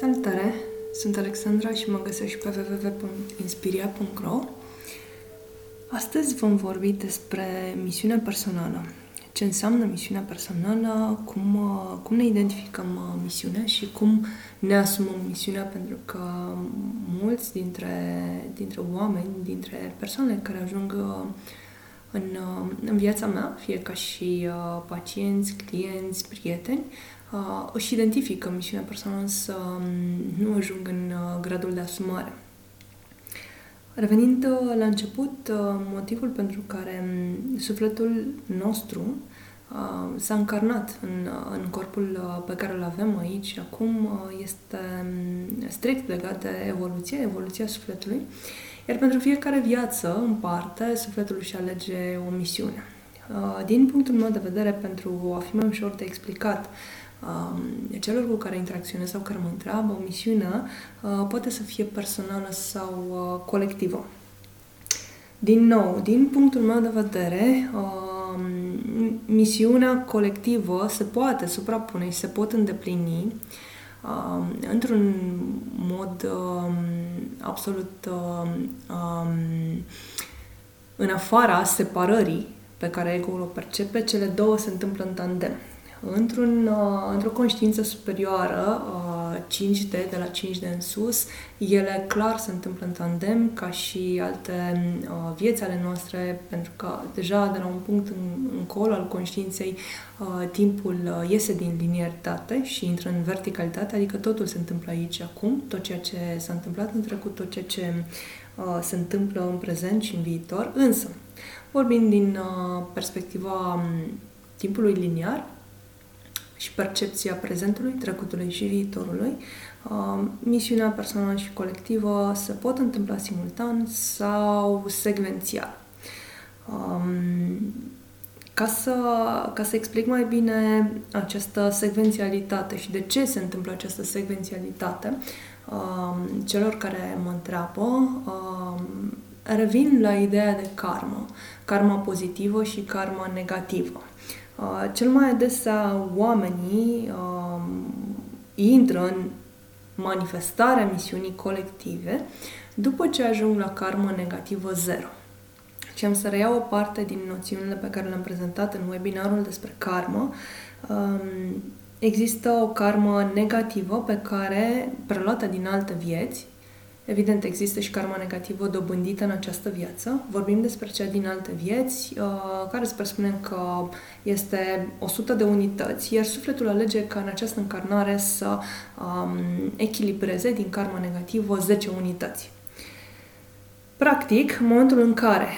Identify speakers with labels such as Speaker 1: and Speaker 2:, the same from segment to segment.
Speaker 1: Salutare! Sunt Alexandra și mă găsești pe www.inspiria.ro Astăzi vom vorbi despre misiunea personală. Ce înseamnă misiunea personală, cum, cum ne identificăm uh, misiunea și cum ne asumăm misiunea, pentru că mulți dintre, dintre oameni, dintre persoanele care ajung uh, în, uh, în viața mea, fie ca și pacienți, clienți, prieteni, uh, își identifică misiunea personală, să um, nu ajung în uh, gradul de asumare. Revenind uh, la început, uh, motivul pentru care um, sufletul nostru uh, s-a încarnat în, uh, în corpul uh, pe care îl avem aici acum uh, este um, strict legat de evoluția, evoluția sufletului. Iar pentru fiecare viață, în parte, sufletul își alege o misiune. Uh, din punctul meu de vedere, pentru a fi mai ușor de explicat, um, celor cu care interacționez sau care mă întreabă, o misiune uh, poate să fie personală sau uh, colectivă. Din nou, din punctul meu de vedere, uh, misiunea colectivă se poate suprapune și se pot îndeplini uh, într-un mod uh, absolut uh, um, în afara separării pe care ego-ul o percepe, cele două se întâmplă în tandem într-un, uh, într-o conștiință superioară, 5D, uh, de la 5D în sus, ele clar se întâmplă în tandem, ca și alte uh, vieți ale noastre, pentru că deja de la un punct încolo al conștiinței, timpul iese din linearitate și intră în verticalitate, adică totul se întâmplă aici acum, tot ceea ce s-a întâmplat în trecut, tot ceea ce se întâmplă în prezent și în viitor, însă, vorbind din perspectiva um, timpului liniar, și percepția prezentului, trecutului și viitorului. Uh, misiunea personală și colectivă se pot întâmpla simultan sau secvențial. Um, ca să, ca să explic mai bine această secvențialitate și de ce se întâmplă această secvențialitate, um, celor care mă întreabă, um, revin la ideea de karmă, karma pozitivă și karma negativă. Uh, cel mai adesea oamenii uh, intră în manifestarea misiunii colective după ce ajung la karmă negativă zero. Și am să reiau o parte din noțiunile pe care le-am prezentat în webinarul despre karmă. Um, există o karmă negativă pe care, preluată din alte vieți, Evident, există și karma negativă dobândită în această viață. Vorbim despre cea din alte vieți, uh, care să presupunem că este 100 de unități, iar sufletul alege ca în această încarnare să um, echilibreze din karma negativă 10 unități. Practic, în momentul în care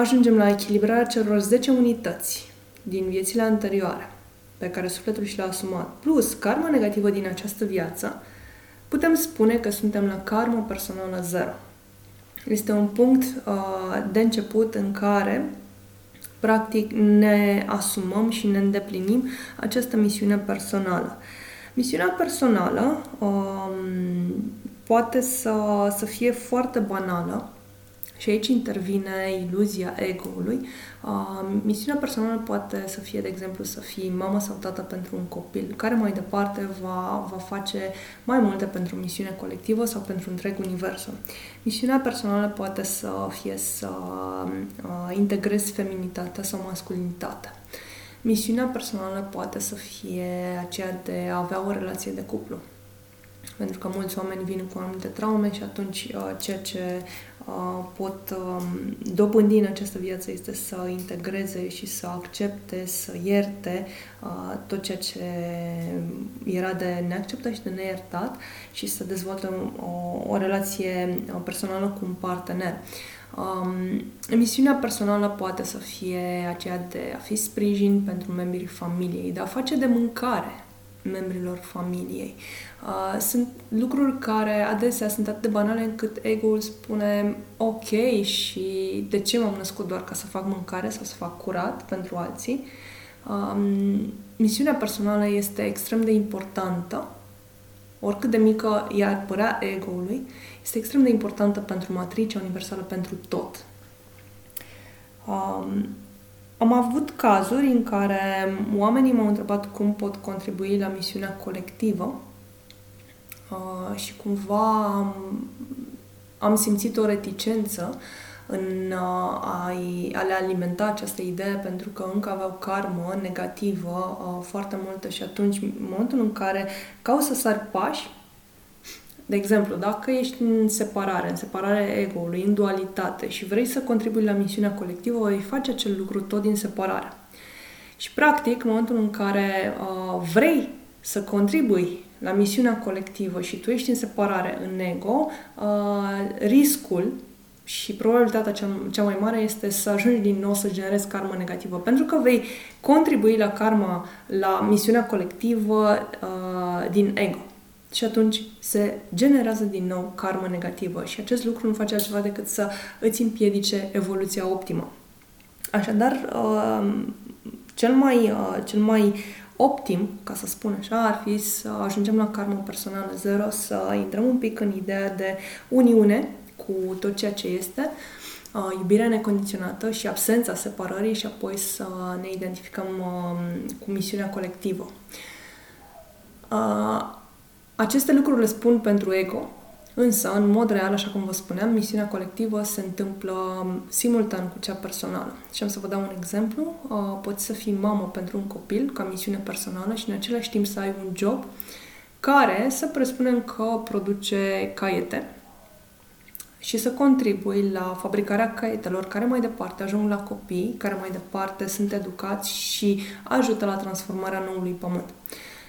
Speaker 1: ajungem la echilibrarea celor 10 unități din viețile anterioare, pe care sufletul și le-a asumat, plus karma negativă din această viață, putem spune că suntem la karmă personală zero. Este un punct uh, de început în care practic ne asumăm și ne îndeplinim această misiune personală. Misiunea personală um, poate să, să fie foarte banală, și aici intervine iluzia ego-ului. Uh, misiunea personală poate să fie, de exemplu, să fii mamă sau tată pentru un copil, care mai departe va, va face mai multe pentru misiune colectivă sau pentru întreg universul. Misiunea personală poate să fie să uh, integrezi feminitatea sau masculinitatea. Misiunea personală poate să fie aceea de a avea o relație de cuplu pentru că mulți oameni vin cu anumite traume și atunci uh, ceea ce uh, pot uh, dobândi în această viață este să integreze și să accepte, să ierte uh, tot ceea ce era de neacceptat și de neiertat și să dezvolte o, o relație uh, personală cu un partener. Um, misiunea personală poate să fie aceea de a fi sprijin pentru membrii familiei, de a face de mâncare membrilor familiei. Uh, sunt lucruri care adesea sunt atât de banale încât ego-ul spune ok și de ce m-am născut doar ca să fac mâncare sau să fac curat pentru alții. Um, misiunea personală este extrem de importantă, oricât de mică ea ar părea ego-ului, este extrem de importantă pentru matricea universală, pentru tot. Um, am avut cazuri în care oamenii m-au întrebat cum pot contribui la misiunea colectivă uh, și cumva am, am simțit o reticență în a, a le alimenta această idee pentru că încă aveau karmă negativă uh, foarte multă și atunci, în momentul în care caut să sar pași, de exemplu, dacă ești în separare, în separare ego-ului, în dualitate și vrei să contribui la misiunea colectivă, vei face acel lucru tot din separare. Și, practic, în momentul în care uh, vrei să contribui la misiunea colectivă și tu ești în separare în ego, uh, riscul și probabilitatea cea, cea mai mare este să ajungi din nou să generezi karmă negativă. Pentru că vei contribui la karma, la misiunea colectivă uh, din ego. Și atunci se generează din nou karmă negativă și acest lucru nu face altceva decât să îți împiedice evoluția optimă. Așadar, uh, cel mai, uh, cel mai optim, ca să spun așa, ar fi să ajungem la karmă personală zero, să intrăm un pic în ideea de uniune cu tot ceea ce este, uh, iubirea necondiționată și absența separării și apoi să ne identificăm uh, cu misiunea colectivă. Uh, aceste lucruri le spun pentru ego, însă, în mod real, așa cum vă spuneam, misiunea colectivă se întâmplă simultan cu cea personală. Și am să vă dau un exemplu. Poți să fii mamă pentru un copil ca misiune personală și în același timp să ai un job care să presupunem că produce caiete și să contribui la fabricarea caietelor care mai departe ajung la copii, care mai departe sunt educați și ajută la transformarea noului pământ.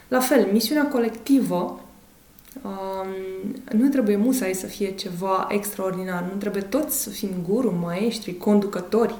Speaker 1: La fel, misiunea colectivă um, nu trebuie musai să fie ceva extraordinar, nu trebuie toți să fim guru, maestri, conducători,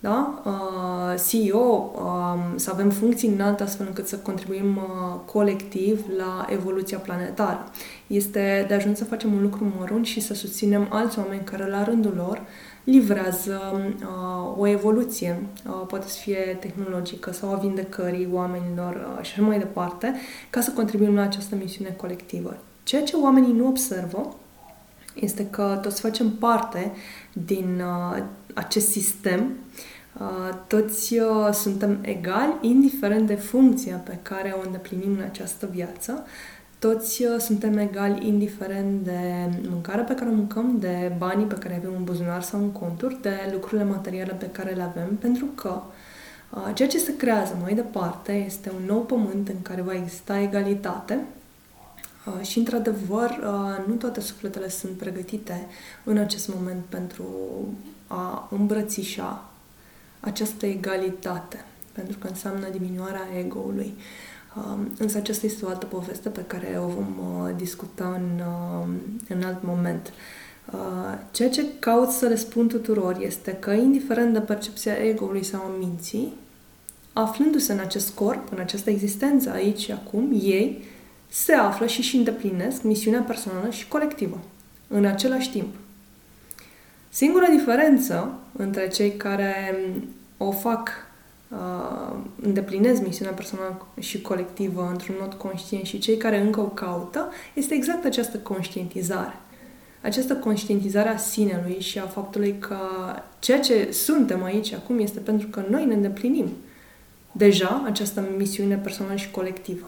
Speaker 1: da? Uh, CEO, uh, să avem funcții înalte astfel încât să contribuim uh, colectiv la evoluția planetară. Este de ajuns să facem un lucru mărunt și să susținem alți oameni care la rândul lor livrează uh, o evoluție, uh, poate să fie tehnologică sau a vindecării oamenilor uh, și așa mai departe, ca să contribuim la această misiune colectivă. Ceea ce oamenii nu observă este că toți facem parte din uh, acest sistem, uh, toți uh, suntem egali, indiferent de funcția pe care o îndeplinim în această viață, toți uh, suntem egali indiferent de mâncarea pe care o mâncăm, de banii pe care avem în buzunar sau în conturi, de lucrurile materiale pe care le avem, pentru că uh, ceea ce se creează mai departe este un nou pământ în care va exista egalitate uh, și, într-adevăr, uh, nu toate sufletele sunt pregătite în acest moment pentru a îmbrățișa această egalitate, pentru că înseamnă diminuarea ego-ului. Um, însă aceasta este o altă poveste pe care o vom uh, discuta în, uh, în alt moment. Uh, ceea ce caut să le spun tuturor este că, indiferent de percepția ego-ului sau a minții, aflându-se în acest corp, în această existență aici și acum, ei se află și își îndeplinesc misiunea personală și colectivă, în același timp. Singura diferență între cei care o fac, uh, îndeplinesc misiunea personală și colectivă într-un mod conștient și cei care încă o caută, este exact această conștientizare. Această conștientizare a sinelui și a faptului că ceea ce suntem aici acum este pentru că noi ne îndeplinim deja această misiune personală și colectivă.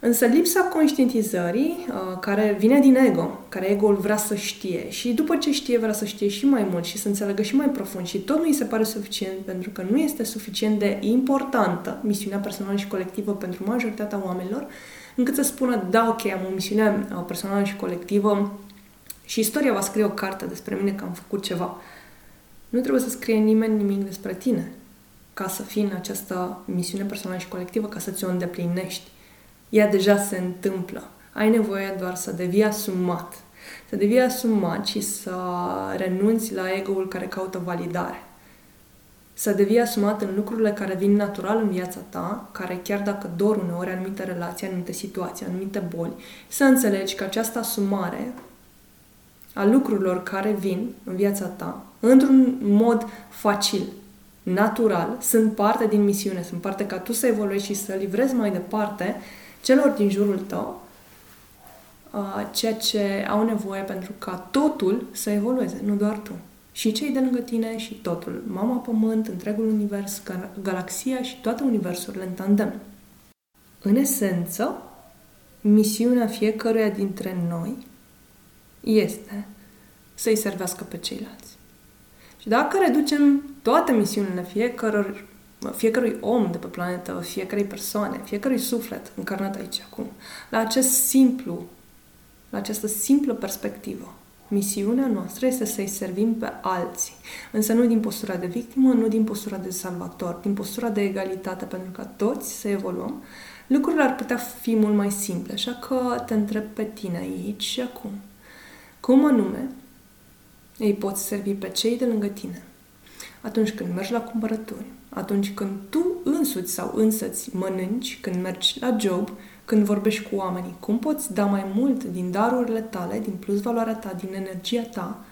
Speaker 1: Însă lipsa conștientizării, uh, care vine din ego, care ego-ul vrea să știe și după ce știe, vrea să știe și mai mult și să înțeleagă și mai profund și tot nu îi se pare suficient pentru că nu este suficient de importantă misiunea personală și colectivă pentru majoritatea oamenilor, încât să spună, da, ok, am o misiune uh, personală și colectivă și istoria va scrie o carte despre mine că am făcut ceva. Nu trebuie să scrie nimeni nimic despre tine ca să fii în această misiune personală și colectivă, ca să ți-o îndeplinești ea deja se întâmplă. Ai nevoie doar să devii asumat. Să devii asumat și să renunți la ego-ul care caută validare. Să devii asumat în lucrurile care vin natural în viața ta, care chiar dacă dor uneori anumite relații, anumite situații, anumite boli, să înțelegi că această asumare a lucrurilor care vin în viața ta, într-un mod facil, natural, sunt parte din misiune, sunt parte ca tu să evoluezi și să livrezi mai departe celor din jurul tău ceea ce au nevoie pentru ca totul să evolueze, nu doar tu. Și cei de lângă tine și totul. Mama Pământ, întregul univers, galaxia și toate universurile în tandem. În esență, misiunea fiecăruia dintre noi este să-i servească pe ceilalți. Și dacă reducem toate misiunile fiecăror, fiecărui om de pe planetă, fiecărei persoane, fiecărui suflet încarnat aici acum, la acest simplu, la această simplă perspectivă, Misiunea noastră este să-i servim pe alții, însă nu din postura de victimă, nu din postura de salvator, din postura de egalitate, pentru ca toți să evoluăm, lucrurile ar putea fi mult mai simple. Așa că te întreb pe tine aici și acum. Cum anume îi poți servi pe cei de lângă tine? Atunci când mergi la cumpărături, atunci când tu însuți sau însăți mănânci, când mergi la job, când vorbești cu oamenii, cum poți da mai mult din darurile tale, din plus valoarea ta, din energia ta,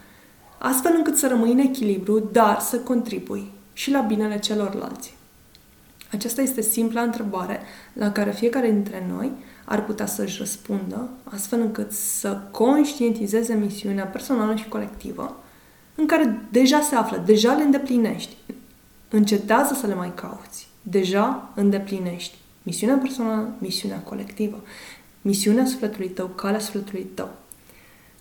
Speaker 1: astfel încât să rămâi în echilibru, dar să contribui și la binele celorlalți. Aceasta este simpla întrebare la care fiecare dintre noi ar putea să-și răspundă, astfel încât să conștientizeze misiunea personală și colectivă, în care deja se află, deja le îndeplinești. Încetează să le mai cauți. Deja îndeplinești. Misiunea personală, misiunea colectivă. Misiunea sufletului tău, calea sufletului tău.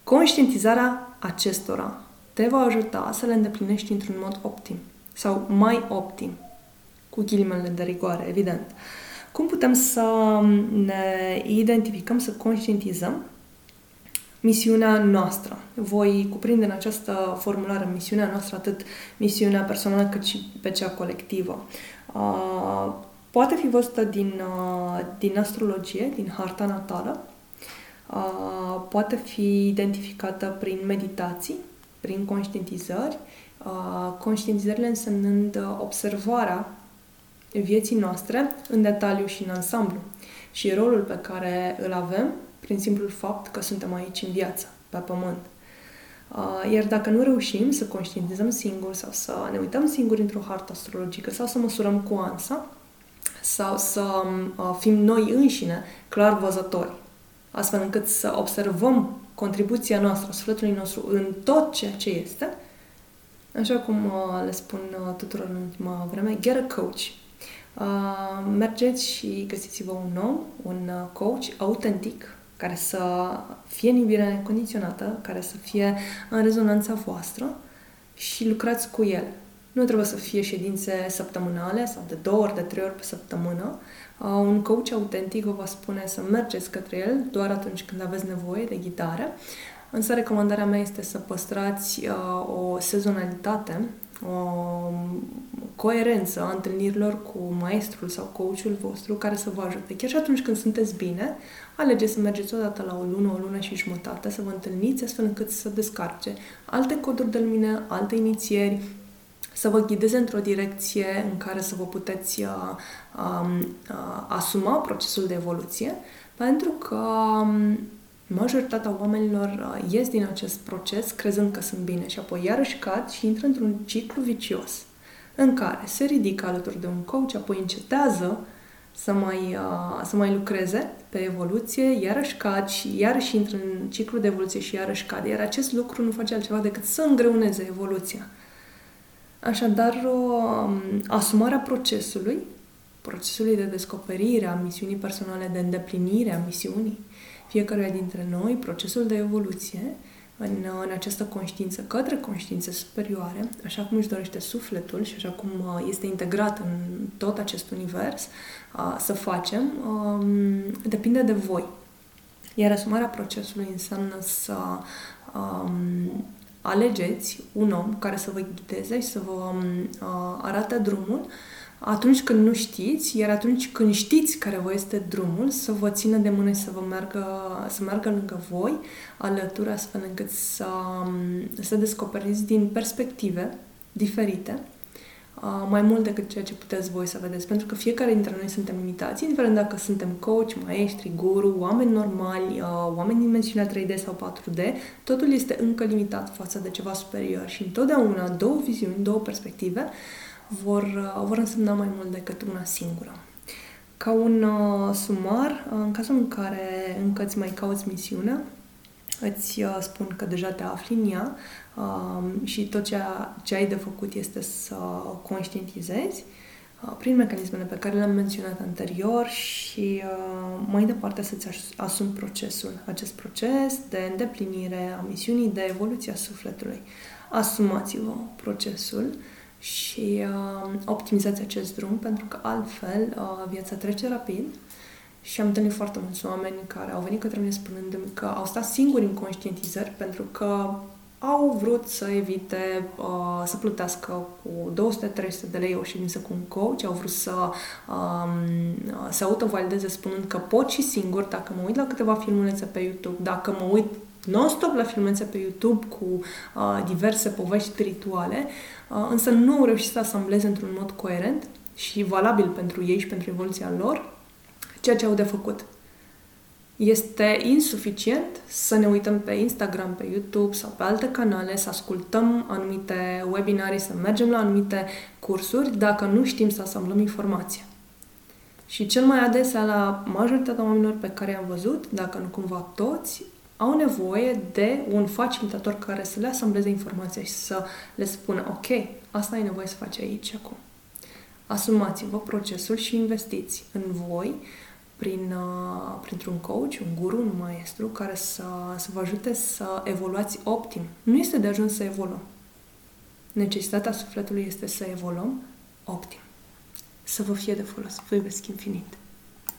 Speaker 1: Conștientizarea acestora te va ajuta să le îndeplinești într-un mod optim sau mai optim, cu ghilimele de rigoare, evident. Cum putem să ne identificăm, să conștientizăm misiunea noastră. Voi cuprinde în această formulare misiunea noastră atât misiunea personală cât și pe cea colectivă. Uh, poate fi văzută din, uh, din astrologie, din harta natală, uh, poate fi identificată prin meditații, prin conștientizări, conștientizările însemnând observarea vieții noastre în detaliu și în ansamblu și rolul pe care îl avem prin simplul fapt că suntem aici în viață, pe pământ. Uh, iar dacă nu reușim să conștientizăm singuri sau să ne uităm singuri într-o hartă astrologică sau să măsurăm cu ansa sau să uh, fim noi înșine clar văzători, astfel încât să observăm contribuția noastră, sufletului nostru în tot ceea ce este, așa cum uh, le spun tuturor în ultima vreme, get a coach. Mergeți și găsiți-vă un om, un coach autentic, care să fie în iubire necondiționată, care să fie în rezonanța voastră și lucrați cu el. Nu trebuie să fie ședințe săptămânale sau de două ori, de trei ori pe săptămână. Uh, un coach autentic vă va spune să mergeți către el doar atunci când aveți nevoie de ghidare. Însă recomandarea mea este să păstrați uh, o sezonalitate, o coerență a întâlnirilor cu maestrul sau coachul vostru care să vă ajute. Chiar și atunci când sunteți bine, alegeți să mergeți odată la o lună, o lună și jumătate, să vă întâlniți astfel încât să descarce alte coduri de lumină, alte inițieri, să vă ghideze într-o direcție în care să vă puteți uh, uh, uh, asuma procesul de evoluție, pentru că um, majoritatea oamenilor uh, ies din acest proces crezând că sunt bine și apoi iarăși cad și intră într-un ciclu vicios în care se ridică alături de un coach, apoi încetează să mai, uh, să mai lucreze pe evoluție, iarăși cad și iarăși intră în ciclu de evoluție și iarăși cad. Iar acest lucru nu face altceva decât să îngreuneze evoluția. Așadar, uh, asumarea procesului, procesului de descoperire a misiunii personale, de îndeplinire a misiunii fiecăruia dintre noi, procesul de evoluție, în, în această conștiință către conștiințe superioare, așa cum își dorește sufletul și așa cum uh, este integrat în tot acest univers, uh, să facem, um, depinde de voi. Iar asumarea procesului înseamnă să um, alegeți un om care să vă ghideze și să vă um, uh, arate drumul atunci când nu știți, iar atunci când știți care vă este drumul, să vă țină de mână și să vă meargă, să meargă lângă voi, alături, astfel încât să, să descoperiți din perspective diferite mai mult decât ceea ce puteți voi să vedeți. Pentru că fiecare dintre noi suntem limitați, indiferent dacă suntem coach, maestri, guru, oameni normali, oameni din dimensiunea 3D sau 4D, totul este încă limitat față de ceva superior și întotdeauna două viziuni, două perspective vor, uh, vor însemna mai mult decât una singură. Ca un uh, sumar, uh, în cazul în care încă îți mai cauți misiunea, îți uh, spun că deja te afli în ea uh, și tot ce, ce ai de făcut este să o conștientizezi, uh, prin mecanismele pe care le-am menționat anterior și uh, mai departe să-ți asumi procesul, acest proces de îndeplinire a misiunii, de evoluție a sufletului. Asumați-vă procesul și uh, optimizați acest drum pentru că altfel uh, viața trece rapid. Și am întâlnit foarte mulți oameni care au venit către mine spunându-mi că au stat singuri în conștientizări pentru că au vrut să evite uh, să plătească cu 200-300 de lei o ședință cu un coach, au vrut să um, se autovalideze spunând că pot și singur, dacă mă uit la câteva filmulețe pe YouTube, dacă mă uit non-stop la filmulețe pe YouTube cu uh, diverse povești spirituale, uh, însă nu au reușit să asambleze într-un mod coerent și valabil pentru ei și pentru evoluția lor ceea ce au de făcut. Este insuficient să ne uităm pe Instagram, pe YouTube sau pe alte canale, să ascultăm anumite webinarii, să mergem la anumite cursuri, dacă nu știm să asamblăm informația. Și cel mai adesea la majoritatea oamenilor pe care i-am văzut, dacă nu cumva toți, au nevoie de un facilitator care să le asambleze informația și să le spună ok, asta ai nevoie să faci aici și acum. Asumați-vă procesul și investiți în voi prin, uh, printr-un coach, un guru, un maestru care să, să vă ajute să evoluați optim. Nu este de ajuns să evoluăm. Necesitatea sufletului este să evoluăm optim. Să vă fie de folos. Vă iubesc infinit.